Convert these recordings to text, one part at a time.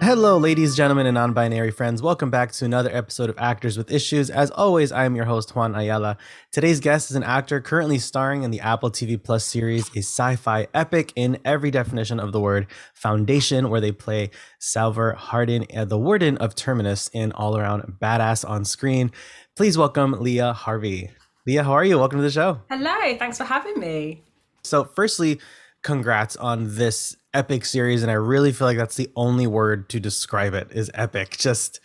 Hello, ladies, gentlemen, and non binary friends. Welcome back to another episode of Actors with Issues. As always, I am your host, Juan Ayala. Today's guest is an actor currently starring in the Apple TV Plus series, a sci fi epic in every definition of the word, Foundation, where they play Salvor Hardin, uh, the warden of Terminus, an all around badass on screen. Please welcome Leah Harvey. Leah, how are you? Welcome to the show. Hello, thanks for having me. So, firstly, congrats on this epic series and i really feel like that's the only word to describe it is epic. Just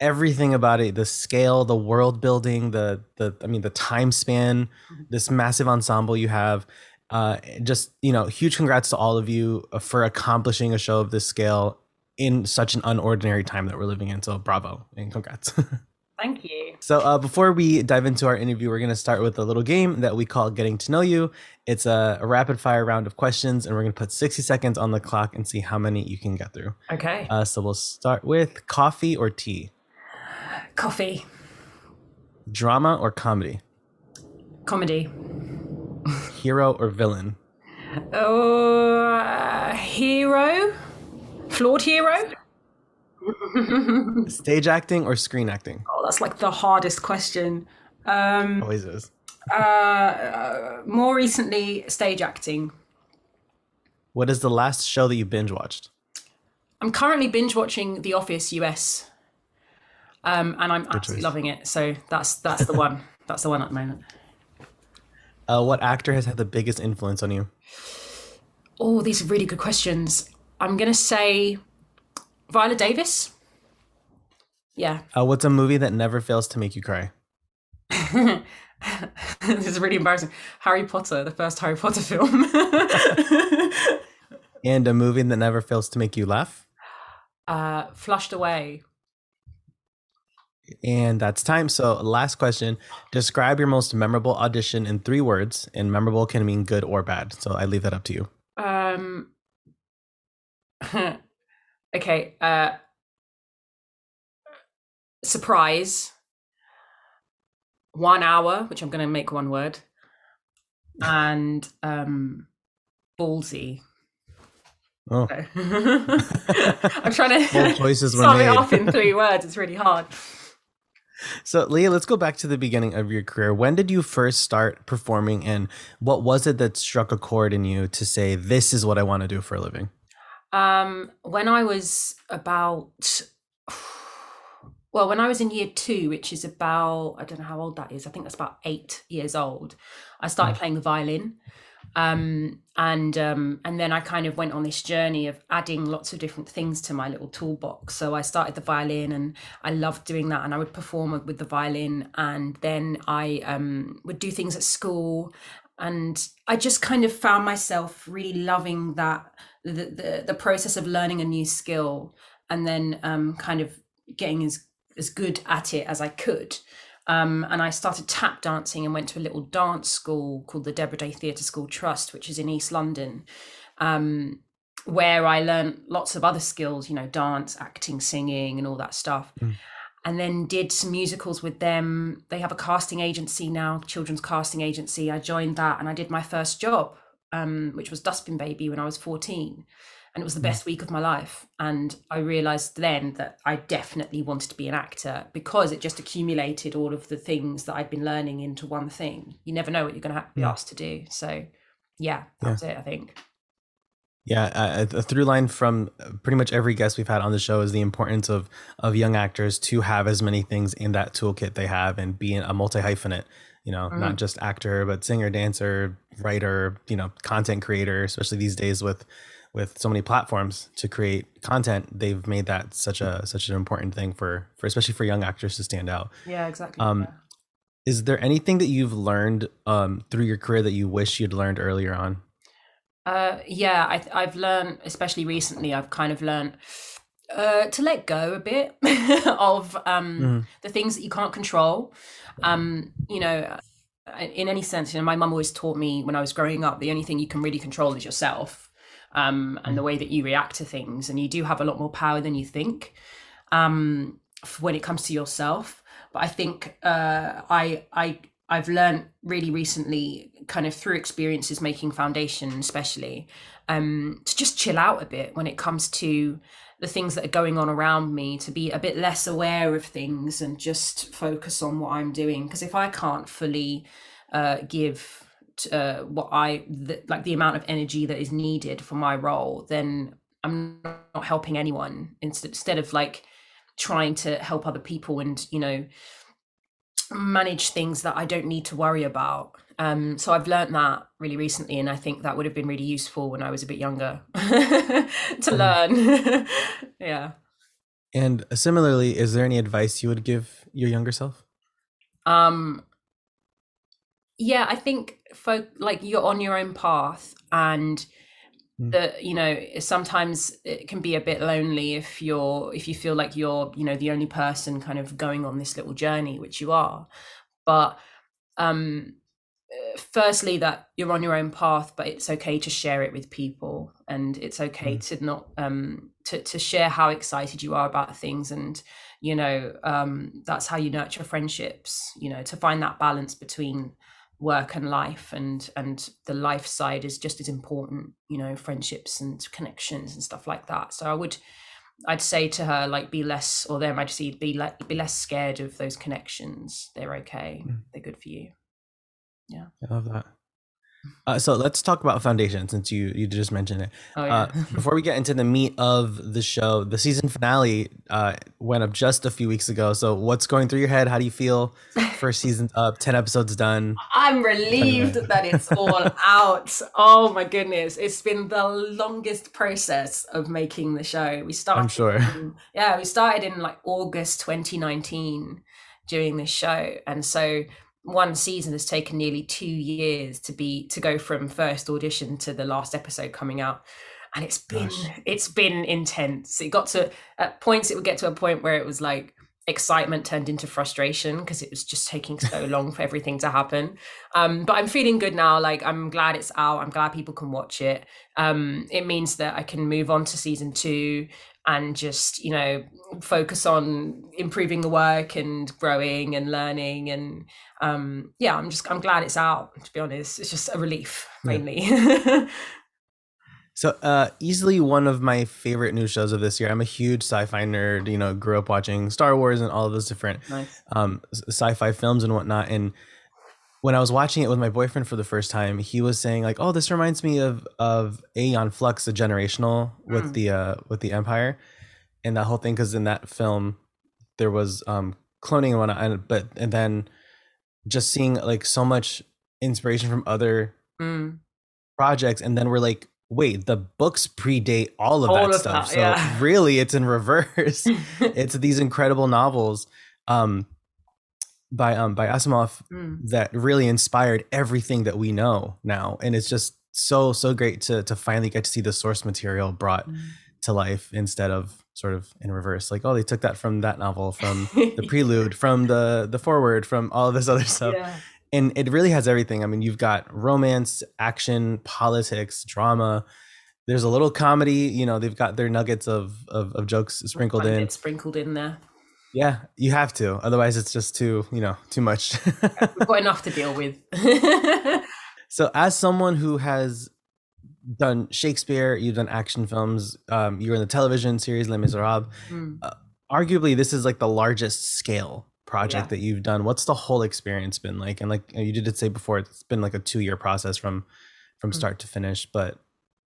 everything about it the scale the world building the the i mean the time span mm-hmm. this massive ensemble you have uh just you know huge congrats to all of you for accomplishing a show of this scale in such an unordinary time that we're living in. So bravo and congrats Thank you. So, uh, before we dive into our interview, we're going to start with a little game that we call Getting to Know You. It's a, a rapid fire round of questions, and we're going to put 60 seconds on the clock and see how many you can get through. Okay. Uh, so, we'll start with coffee or tea? Coffee. Drama or comedy? Comedy. Hero or villain? Oh, uh, hero. Flawed hero. Stage acting or screen acting? Oh, that's like the hardest question. Um, Always is. Uh, uh, more recently, stage acting. What is the last show that you binge watched? I'm currently binge watching The Office US, um, and I'm Good absolutely choice. loving it. So that's that's the one. That's the one at the moment. Uh, what actor has had the biggest influence on you? Oh, these are really good questions. I'm gonna say Viola Davis. Yeah. Uh, what's a movie that never fails to make you cry? this is really embarrassing. Harry Potter, the first Harry Potter film. and a movie that never fails to make you laugh? Uh, Flushed Away. And that's time. So, last question. Describe your most memorable audition in three words, and memorable can mean good or bad. So, I leave that up to you. Um, okay. Uh, surprise. One hour, which I'm going to make one word, and um, ballsy. Oh. I'm trying to choices sum made. it off in three words. It's really hard. So, Leah, let's go back to the beginning of your career. When did you first start performing, and what was it that struck a chord in you to say, "This is what I want to do for a living"? Um, when I was about, well, when I was in year two, which is about, I don't know how old that is. I think that's about eight years old. I started mm. playing the violin. Um, and um, and then I kind of went on this journey of adding lots of different things to my little toolbox. So I started the violin, and I loved doing that. And I would perform with the violin, and then I um, would do things at school, and I just kind of found myself really loving that the, the, the process of learning a new skill and then um, kind of getting as as good at it as I could. Um, and I started tap dancing and went to a little dance school called the Deborah Day Theatre School Trust, which is in East London, um, where I learned lots of other skills, you know, dance, acting, singing, and all that stuff. Mm. And then did some musicals with them. They have a casting agency now, children's casting agency. I joined that and I did my first job um, which was Dustbin Baby when I was 14. And it was the mm. best week of my life. And I realized then that I definitely wanted to be an actor because it just accumulated all of the things that I'd been learning into one thing. You never know what you're going to have to be asked to do. So, yeah, that's yeah. it, I think. Yeah, uh, a through line from pretty much every guest we've had on the show is the importance of of young actors to have as many things in that toolkit they have and being a multi hyphenate you know, mm. not just actor, but singer, dancer, writer, you know, content creator, especially these days with with so many platforms to create content, they've made that such a such an important thing for for especially for young actors to stand out. Yeah, exactly. Um, yeah. Is there anything that you've learned um, through your career that you wish you'd learned earlier on? Uh, yeah, I, I've learned, especially recently, I've kind of learned uh, to let go a bit of um, mm. the things that you can't control. Um, you know, in any sense, you know, my mum always taught me when I was growing up, the only thing you can really control is yourself um, and the mm. way that you react to things. And you do have a lot more power than you think um, when it comes to yourself. But I think uh, I, I, I've learned really recently, kind of through experiences making foundation, especially, um, to just chill out a bit when it comes to the things that are going on around me to be a bit less aware of things and just focus on what i'm doing. Because if i can't fully uh, give uh, what i the, like the amount of energy that is needed for my role then i'm not helping anyone. Instead, instead of like trying to help other people and you know manage things that i don't need to worry about um, so I've learned that really recently, and I think that would have been really useful when I was a bit younger to mm. learn. yeah. And similarly, is there any advice you would give your younger self? Um, yeah, I think folk like you're on your own path, and mm. that you know sometimes it can be a bit lonely if you're if you feel like you're you know the only person kind of going on this little journey, which you are. But um firstly that you're on your own path but it's okay to share it with people. And it's okay mm. to not um to to share how excited you are about things and you know um that's how you nurture friendships you know to find that balance between work and life and and the life side is just as important you know friendships and connections and stuff like that. So i would i'd say to her like be less or their majesty be like be less scared of those connections. They're okay. Mm. they're good for you yeah. I love that. Uh, so let's talk about foundation since you you just mentioned it. Oh, yeah. uh, before we get into the meat of the show, the season finale uh, went up just a few weeks ago. So what's going through your head? How do you feel? First season up, ten episodes done. I'm relieved that it's all out. Oh my goodness, it's been the longest process of making the show. We started. I'm sure. In, yeah, we started in like August 2019 doing this show, and so one season has taken nearly two years to be to go from first audition to the last episode coming out. And it's been it's been intense. It got to at points it would get to a point where it was like excitement turned into frustration because it was just taking so long for everything to happen. Um but i'm feeling good now. Like i'm glad it's out. I'm glad people can watch it. Um it means that i can move on to season two and just you know focus on improving the work and growing and learning and um yeah i'm just i'm glad it's out to be honest it's just a relief mainly yeah. so uh easily one of my favorite new shows of this year i'm a huge sci-fi nerd you know grew up watching star wars and all of those different nice. um sci-fi films and whatnot and when I was watching it with my boyfriend for the first time, he was saying like, "Oh, this reminds me of of Aeon Flux, the generational with mm. the uh with the Empire, and that whole thing." Because in that film, there was um cloning and whatnot, and, but and then just seeing like so much inspiration from other mm. projects, and then we're like, "Wait, the books predate all of all that of stuff." That, yeah. So really, it's in reverse. it's these incredible novels. Um, by um by Asimov mm. that really inspired everything that we know now, and it's just so so great to to finally get to see the source material brought mm. to life instead of sort of in reverse. Like oh they took that from that novel from the prelude from the the forward from all of this other stuff. Yeah. and it really has everything. I mean you've got romance action politics drama. There's a little comedy you know they've got their nuggets of of, of jokes sprinkled in. sprinkled in there yeah, you have to. Otherwise, it's just too, you know, too much. We've got enough to deal with. so, as someone who has done Shakespeare, you've done action films, um, you're in the television series Les Miserables. Mm. Uh, arguably, this is like the largest scale project yeah. that you've done. What's the whole experience been like? And like you did say before, it's been like a two year process from from mm. start to finish. But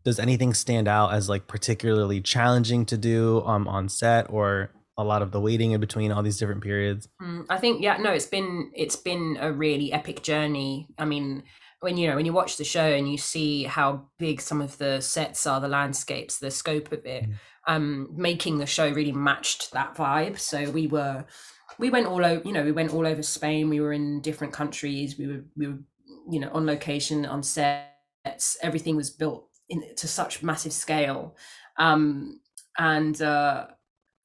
does anything stand out as like particularly challenging to do um, on set or a lot of the waiting in between all these different periods. Mm, i think yeah no it's been it's been a really epic journey. I mean when you know when you watch the show and you see how big some of the sets are the landscapes the scope of it mm. um making the show really matched that vibe. So we were we went all over you know we went all over spain. We were in different countries. We were we were you know on location on sets. Everything was built in to such massive scale. Um and uh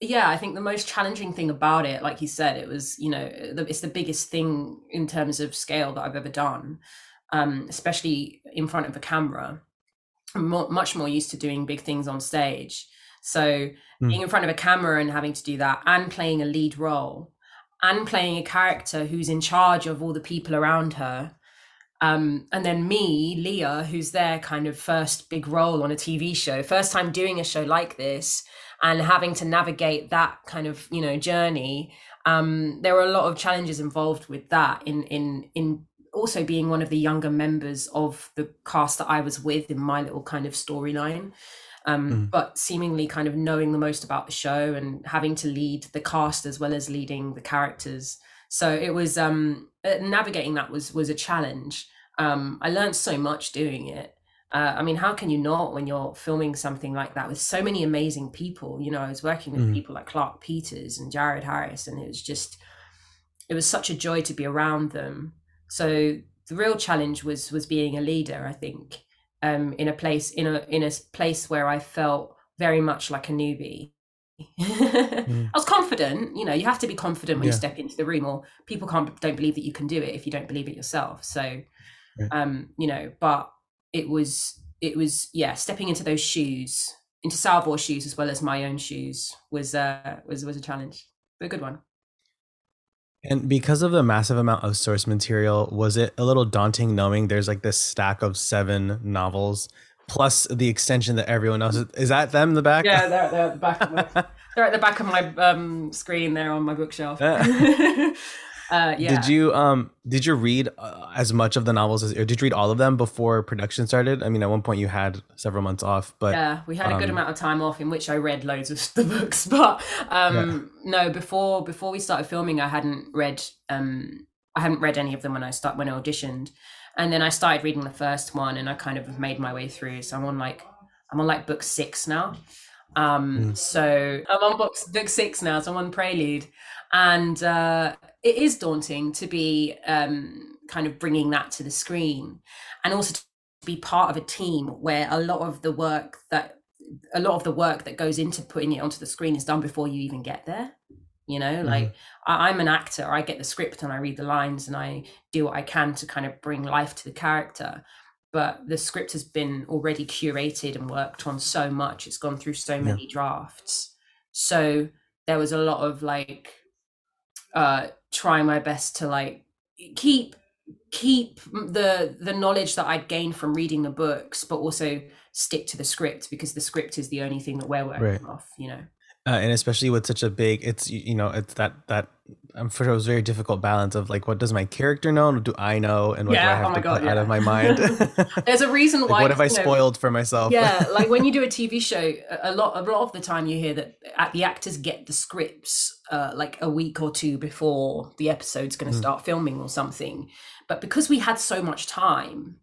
yeah i think the most challenging thing about it like you said it was you know it's the biggest thing in terms of scale that i've ever done um, especially in front of a camera i'm more, much more used to doing big things on stage so mm. being in front of a camera and having to do that and playing a lead role and playing a character who's in charge of all the people around her um, and then me, Leah, who's their kind of first big role on a TV show, first time doing a show like this, and having to navigate that kind of you know journey um, there were a lot of challenges involved with that in in in also being one of the younger members of the cast that I was with in my little kind of storyline. Um, mm. But seemingly kind of knowing the most about the show and having to lead the cast as well as leading the characters. So it was um, uh, navigating that was was a challenge. Um, I learned so much doing it. Uh, I mean, how can you not when you're filming something like that with so many amazing people? You know, I was working with mm. people like Clarke Peters and Jared Harris, and it was just, it was such a joy to be around them. So the real challenge was was being a leader. I think um, in a place in a in a place where I felt very much like a newbie. mm. I was confident. You know, you have to be confident when yeah. you step into the room, or people can't don't believe that you can do it if you don't believe it yourself. So, um, you know, but it was it was yeah stepping into those shoes into Salvor's shoes as well as my own shoes was uh was was a challenge but a good one. And because of the massive amount of source material was it a little daunting knowing there's like this stack of seven novels plus the extension that everyone else is, is that them in the back? Yeah they're, they're at the back of my, they're at the back of my um screen there on my bookshelf Uh, yeah. Did you um did you read uh, as much of the novels as or did you read all of them before production started? I mean, at one point you had several months off, but yeah, we had um, a good um, amount of time off in which I read loads of the books. But um, yeah. no, before before we started filming, I hadn't read um I hadn't read any of them when I start when I auditioned, and then I started reading the first one, and I kind of made my way through. So I'm on like I'm on like book six now. Um, mm. so I'm on book book six now. So I'm on Prelude, and uh, it is daunting to be um, kind of bringing that to the screen and also to be part of a team where a lot of the work that a lot of the work that goes into putting it onto the screen is done before you even get there you know? Mm-hmm. like I, i'm an actor. I get the script and i read the lines and i do what i can to kind of bring life to the character. But the script has been already curated and worked on so much. It's gone through so many yeah. drafts. So there was a lot of like uh trying my best to like keep keep the the knowledge that I'd gained from reading the books, but also stick to the script because the script is the only thing that we're working right. off. You know uh, and especially with such a big it's you know it's that that i'm sure it was very difficult balance of like what does my character know what do i know and what yeah, do i have oh to God, put yeah. out of my mind there's a reason like, why what have i spoiled know, for myself yeah like when you do a tv show a lot a lot of the time you hear that the actors get the scripts uh, like a week or two before the episode's going to mm. start filming or something but because we had so much time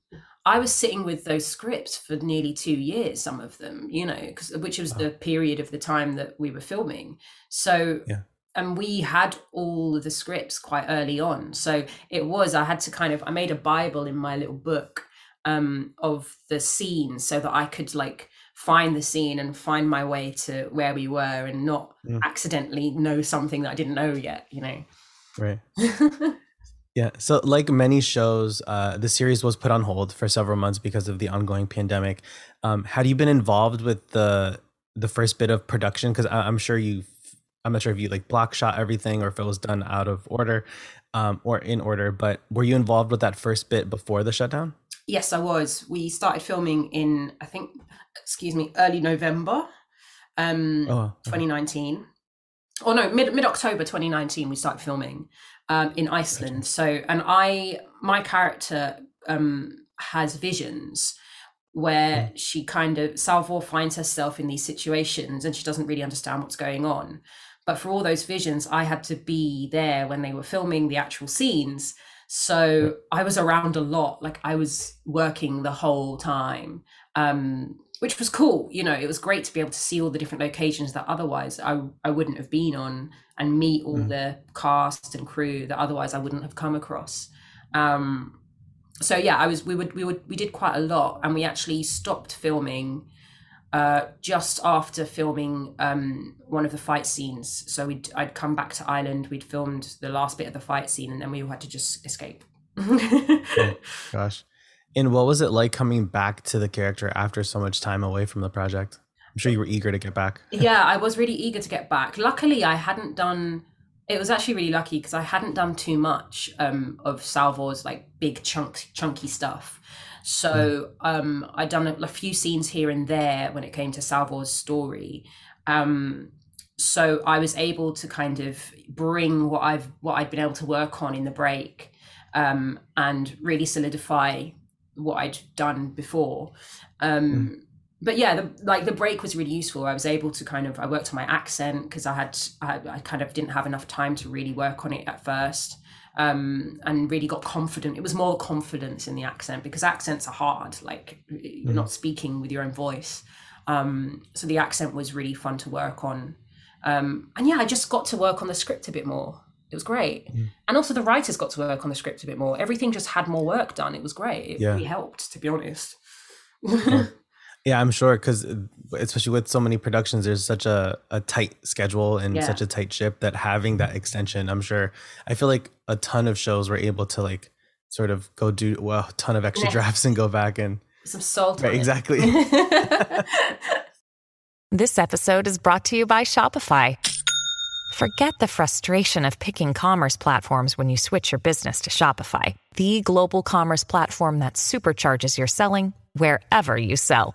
I was sitting with those scripts for nearly two years, some of them, you know, which was wow. the period of the time that we were filming. So, yeah. And we had all of the scripts quite early on. So it was, I had to kind of, I made a Bible in my little book um, of the scenes so that I could like find the scene and find my way to where we were and not mm. accidentally know something that I didn't know yet, you know. Right. Yeah. So, like many shows, uh, the series was put on hold for several months because of the ongoing pandemic. Um, had you been involved with the the first bit of production? Because I'm sure you, I'm not sure if you like block shot everything or if it was done out of order um, or in order. But were you involved with that first bit before the shutdown? Yes, I was. We started filming in, I think, excuse me, early November, um, oh, 2019. Oh no, mid mid October 2019. We started filming um, in Iceland. So, and I, my character um, has visions where mm. she kind of Salvor finds herself in these situations and she doesn't really understand what's going on. But for all those visions, I had to be there when they were filming the actual scenes. So I was around a lot, like I was working the whole time. Um, which was cool. You know, it was great to be able to see all the different locations that otherwise I I wouldn't have been on and meet all mm. the cast and crew that otherwise I wouldn't have come across. Um, so yeah, I was we would we would we did quite a lot, and we actually stopped filming uh, just after filming um, one of the fight scenes. So we'd I'd come back to Ireland, we'd filmed the last bit of the fight scene, and then we all had to just escape. oh, gosh. And what was it like coming back to the character after so much time away from the project? I'm sure you were eager to get back. yeah, I was really eager to get back. Luckily, I hadn't done. It was actually really lucky because I hadn't done too much um, of Salvor's like big chunk chunky stuff. So mm. um, I'd done a, a, few scenes here and there when it came to Salvor's story. Um, so I was able to kind of bring what I've what I'd been able to work on in the break um, and really solidify what I'd done before. Um, mm. But yeah, the, like the break was really useful. I was able to kind of I worked on my accent because I had I, I, kind of didn't have enough time to really work on it at first. Um, and really got confident. It was more confidence in the accent because accents are hard. Like you're mm. not speaking with your own voice. Um, so the accent was really fun to work on. Um, and yeah, I just got to work on the script a bit more. It was great. Mm. And also the writers got to work on the script a bit more. Everything just had more work done. It was great. It yeah. really helped, to be honest. yeah. I'm sure because uh, especially with so many productions, there's such a, a tight schedule and yeah. such a tight ship that having that extension, I'm sure I feel like a ton of shows were able to like sort of go do well, a ton of extra yeah. drafts and go back and some salt. Right, exactly. this episode is brought to you by Shopify. Forget the frustration of picking commerce platforms when you switch your business to Shopify, the global commerce platform that supercharges your selling wherever you sell.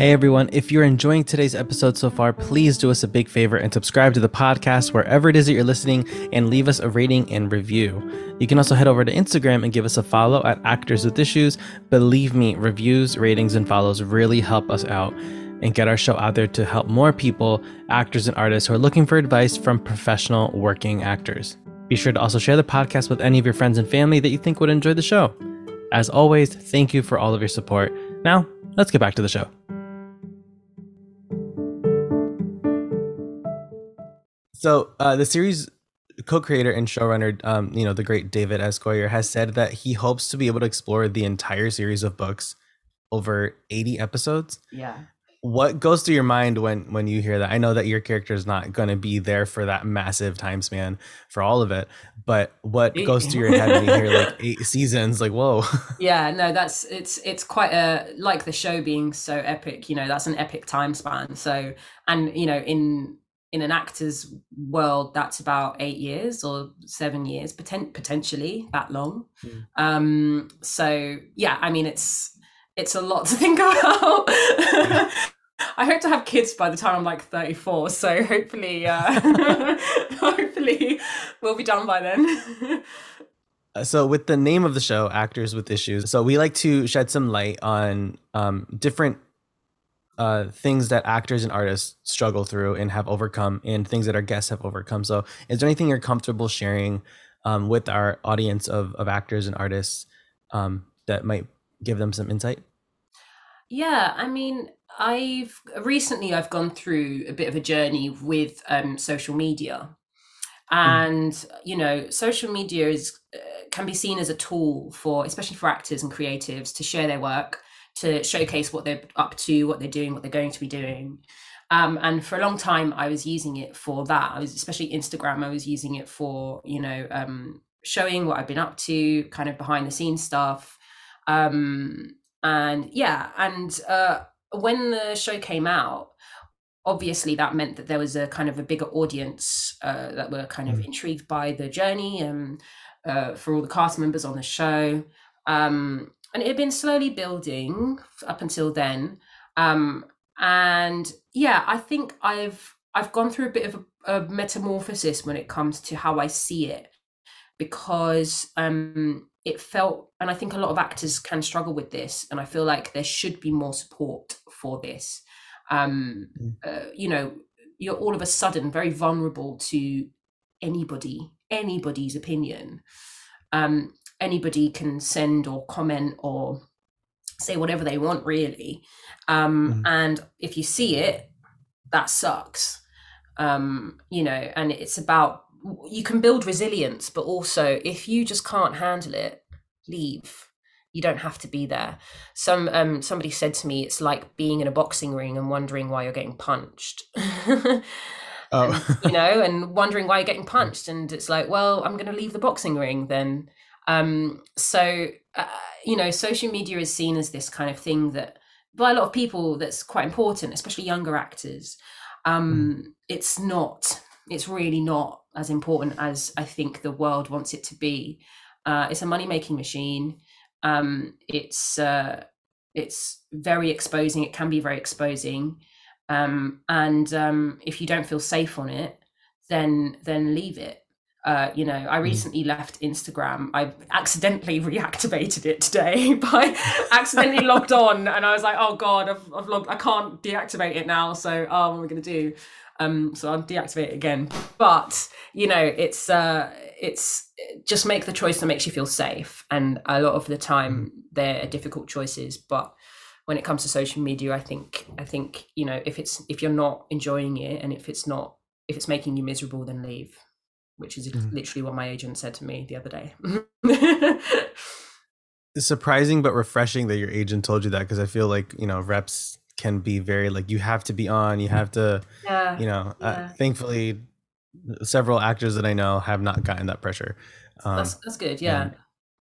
Hey everyone, if you're enjoying today's episode so far, please do us a big favor and subscribe to the podcast wherever it is that you're listening and leave us a rating and review. You can also head over to Instagram and give us a follow at Actors with Issues. Believe me, reviews, ratings, and follows really help us out and get our show out there to help more people, actors and artists who are looking for advice from professional working actors. Be sure to also share the podcast with any of your friends and family that you think would enjoy the show. As always, thank you for all of your support. Now, let's get back to the show. So uh, the series co-creator and showrunner, um, you know, the great David S. Goyer, has said that he hopes to be able to explore the entire series of books over 80 episodes. Yeah. What goes through your mind when when you hear that? I know that your character is not going to be there for that massive time span for all of it, but what goes through your head when you hear like eight seasons? Like, whoa. Yeah, no, that's it's it's quite a like the show being so epic. You know, that's an epic time span. So, and you know, in in an actor's world that's about eight years or seven years poten- potentially that long. Mm. um so yeah i mean it's it's a lot to think about. I hope to have kids by the time i'm like 34 so hopefully uh hopefully we'll be done by then. Uh, so with the name of the show actors with issues so we like to shed some light on um, different uh, things that actors and artists struggle through and have overcome, and things that our guests have overcome. So, is there anything you're comfortable sharing um, with our audience of of actors and artists um, that might give them some insight? Yeah, I mean, I've recently I've gone through a bit of a journey with um, social media, hmm. and mm. you know, social media is uh, can be seen as a tool for, especially for actors and creatives, to share their work to showcase what they're up to, what they're doing, what they're going to be doing. Um, and for a long time, I was using it for that. I was especially Instagram. I was using it for you know um, showing what I've been up to, kind of behind the scenes stuff. Um, and yeah, and uh, when the show came out, obviously that meant that there was a kind of a bigger audience uh, that were kind of mm. intrigued by the journey and uh, for all the cast members on the show. Um, and it had been slowly building up until then. Um, and yeah, I think I've I've gone through a bit of a, a metamorphosis when it comes to how I see it, because um, it felt, and I think a lot of actors can struggle with this, and I feel like there should be more support for this. Um, mm. uh, you know, you're all of a sudden very vulnerable to anybody, anybody's opinion. Um, anybody can send or comment or say whatever they want really. Um, mm-hmm. and if you see it that sucks. Um, you know and it's about you can build resilience but also if you just can't handle it leave. You don't have to be there. Some um, somebody said to me it's like being in a boxing ring and wondering why you're getting punched. Oh. and, you know and wondering why you're getting punched and it's like well i'm going to leave the boxing ring then Um, so uh, you know, social media is seen as this kind of thing that by a lot of people that's quite important, especially younger actors. Um, mm. It's not. It's really not as important as I think the world wants it to be. Uh, it's a money making machine. Um, it's uh, it's very exposing. It can be very exposing, um, and um, if you don't feel safe on it, then then leave it. Uh, you know, I hmm. recently left Instagram. I accidentally reactivated it today by accidentally logged on, and I was like, "Oh God, I've, I've logged. I can't deactivate it now." So, oh, what am I going to do? Um, so I'll deactivate it again. But you know, it's uh, it's just make the choice that makes you feel safe. And a lot of the time, hmm. there are difficult choices. But when it comes to social media, I think I think you know if it's if you're not enjoying it and if it's not if it's making you miserable, then leave which is mm. literally what my agent said to me the other day. it's surprising but refreshing that your agent told you that because I feel like, you know, reps can be very like you have to be on, you have to, yeah, you know, uh, yeah. uh, thankfully several actors that I know have not gotten that pressure. Um, that's, that's good. Yeah. And,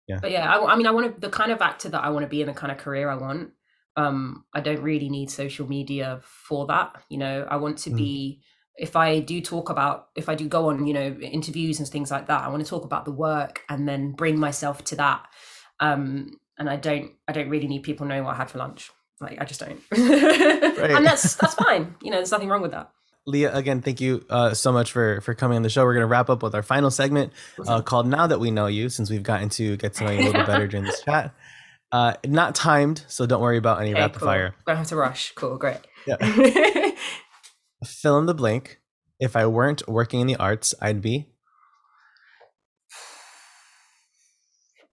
yeah. But yeah, I, I mean, I want to, the kind of actor that I want to be in the kind of career I want. Um, I don't really need social media for that. You know, I want to mm. be if I do talk about, if I do go on, you know, interviews and things like that, I want to talk about the work and then bring myself to that. Um, and I don't, I don't really need people knowing what I had for lunch. Like I just don't, right. and that's that's fine. You know, there's nothing wrong with that. Leah, again, thank you uh, so much for for coming on the show. We're going to wrap up with our final segment uh, called "Now That We Know You," since we've gotten to get to know you a little better during this chat. Uh, not timed, so don't worry about any okay, rapid cool. fire. Don't have to rush. Cool, great. Yeah. fill in the blank. If I weren't working in the arts, I'd be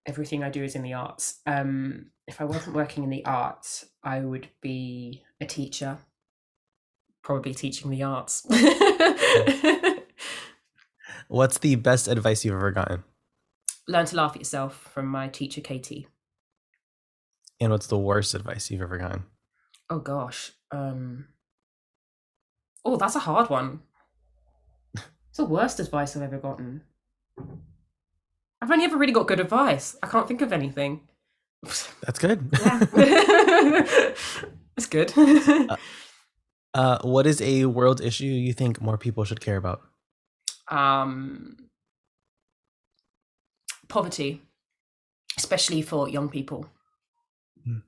everything I do is in the arts. Um, if I wasn't working in the arts, I would be a teacher, probably teaching the arts. What's the best advice you've ever gotten? Learn to laugh at yourself from my teacher, Katie. And what's the worst advice you've ever gotten? Oh gosh. Um, Oh, that's a hard one. It's the worst advice I've ever gotten. I've only ever really got good advice. I can't think of anything. That's good. That's good. uh, uh, what is a world issue you think more people should care about? Um, poverty, especially for young people. Mm.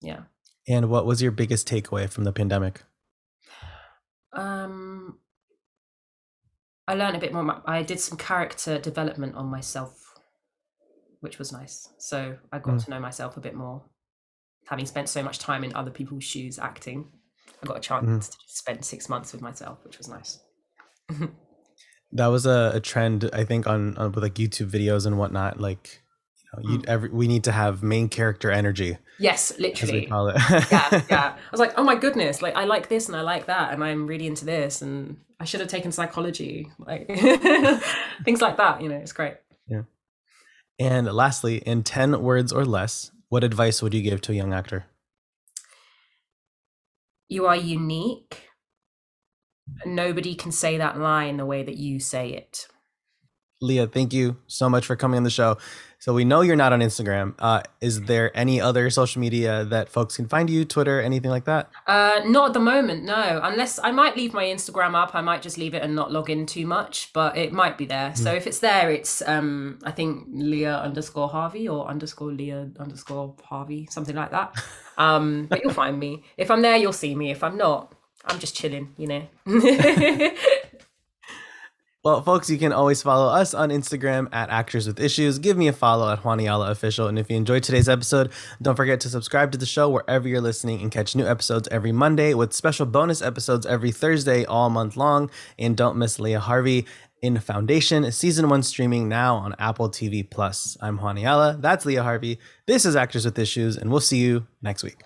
Yeah. And what was your biggest takeaway from the pandemic? Um, I learned a bit more. I did some character development on myself, which was nice. So I got mm. to know myself a bit more. Having spent so much time in other people's shoes acting, I got a chance mm. to spend six months with myself, which was nice. that was a, a, trend, I think, on, on with like YouTube videos and whatnot. Like you mm. every we need to have main character energy. Yes, literally. we call it. yeah, yeah. I was like, oh my goodness, like I like this and I like that, and I'm really into this, and I should have taken psychology, like things like that. You know, it's great. Yeah. And lastly, in ten words or less, what advice would you give to a young actor? You are unique. Nobody can say that line the way that you say it. Leah, thank you so much for coming on the show. So we know you're not on Instagram. Uh, is there any other social media that folks can find you? Twitter, anything like that? Uh, not at the moment, no. Unless I might leave my Instagram up. I might just leave it and not log in too much, but it might be there. Mm. So hmm. if it's there, it's um, I think Leah underscore Harvey or underscore Leah underscore Harvey, something like that. Um, but you'll find me. If I'm there, you'll see me. If I'm not, I'm just chilling, you know. Well, folks, you can always follow us on Instagram at Actors with Issues. Give me a follow at Juan Ayala Official. And if you enjoyed today's episode, don't forget to subscribe to the show wherever you're listening and catch new episodes every Monday with special bonus episodes every Thursday all month long. And don't miss Leah Harvey in Foundation, season one streaming now on Apple TV Plus. I'm Juan Ayala. That's Leah Harvey. This is Actors with Issues, and we'll see you next week.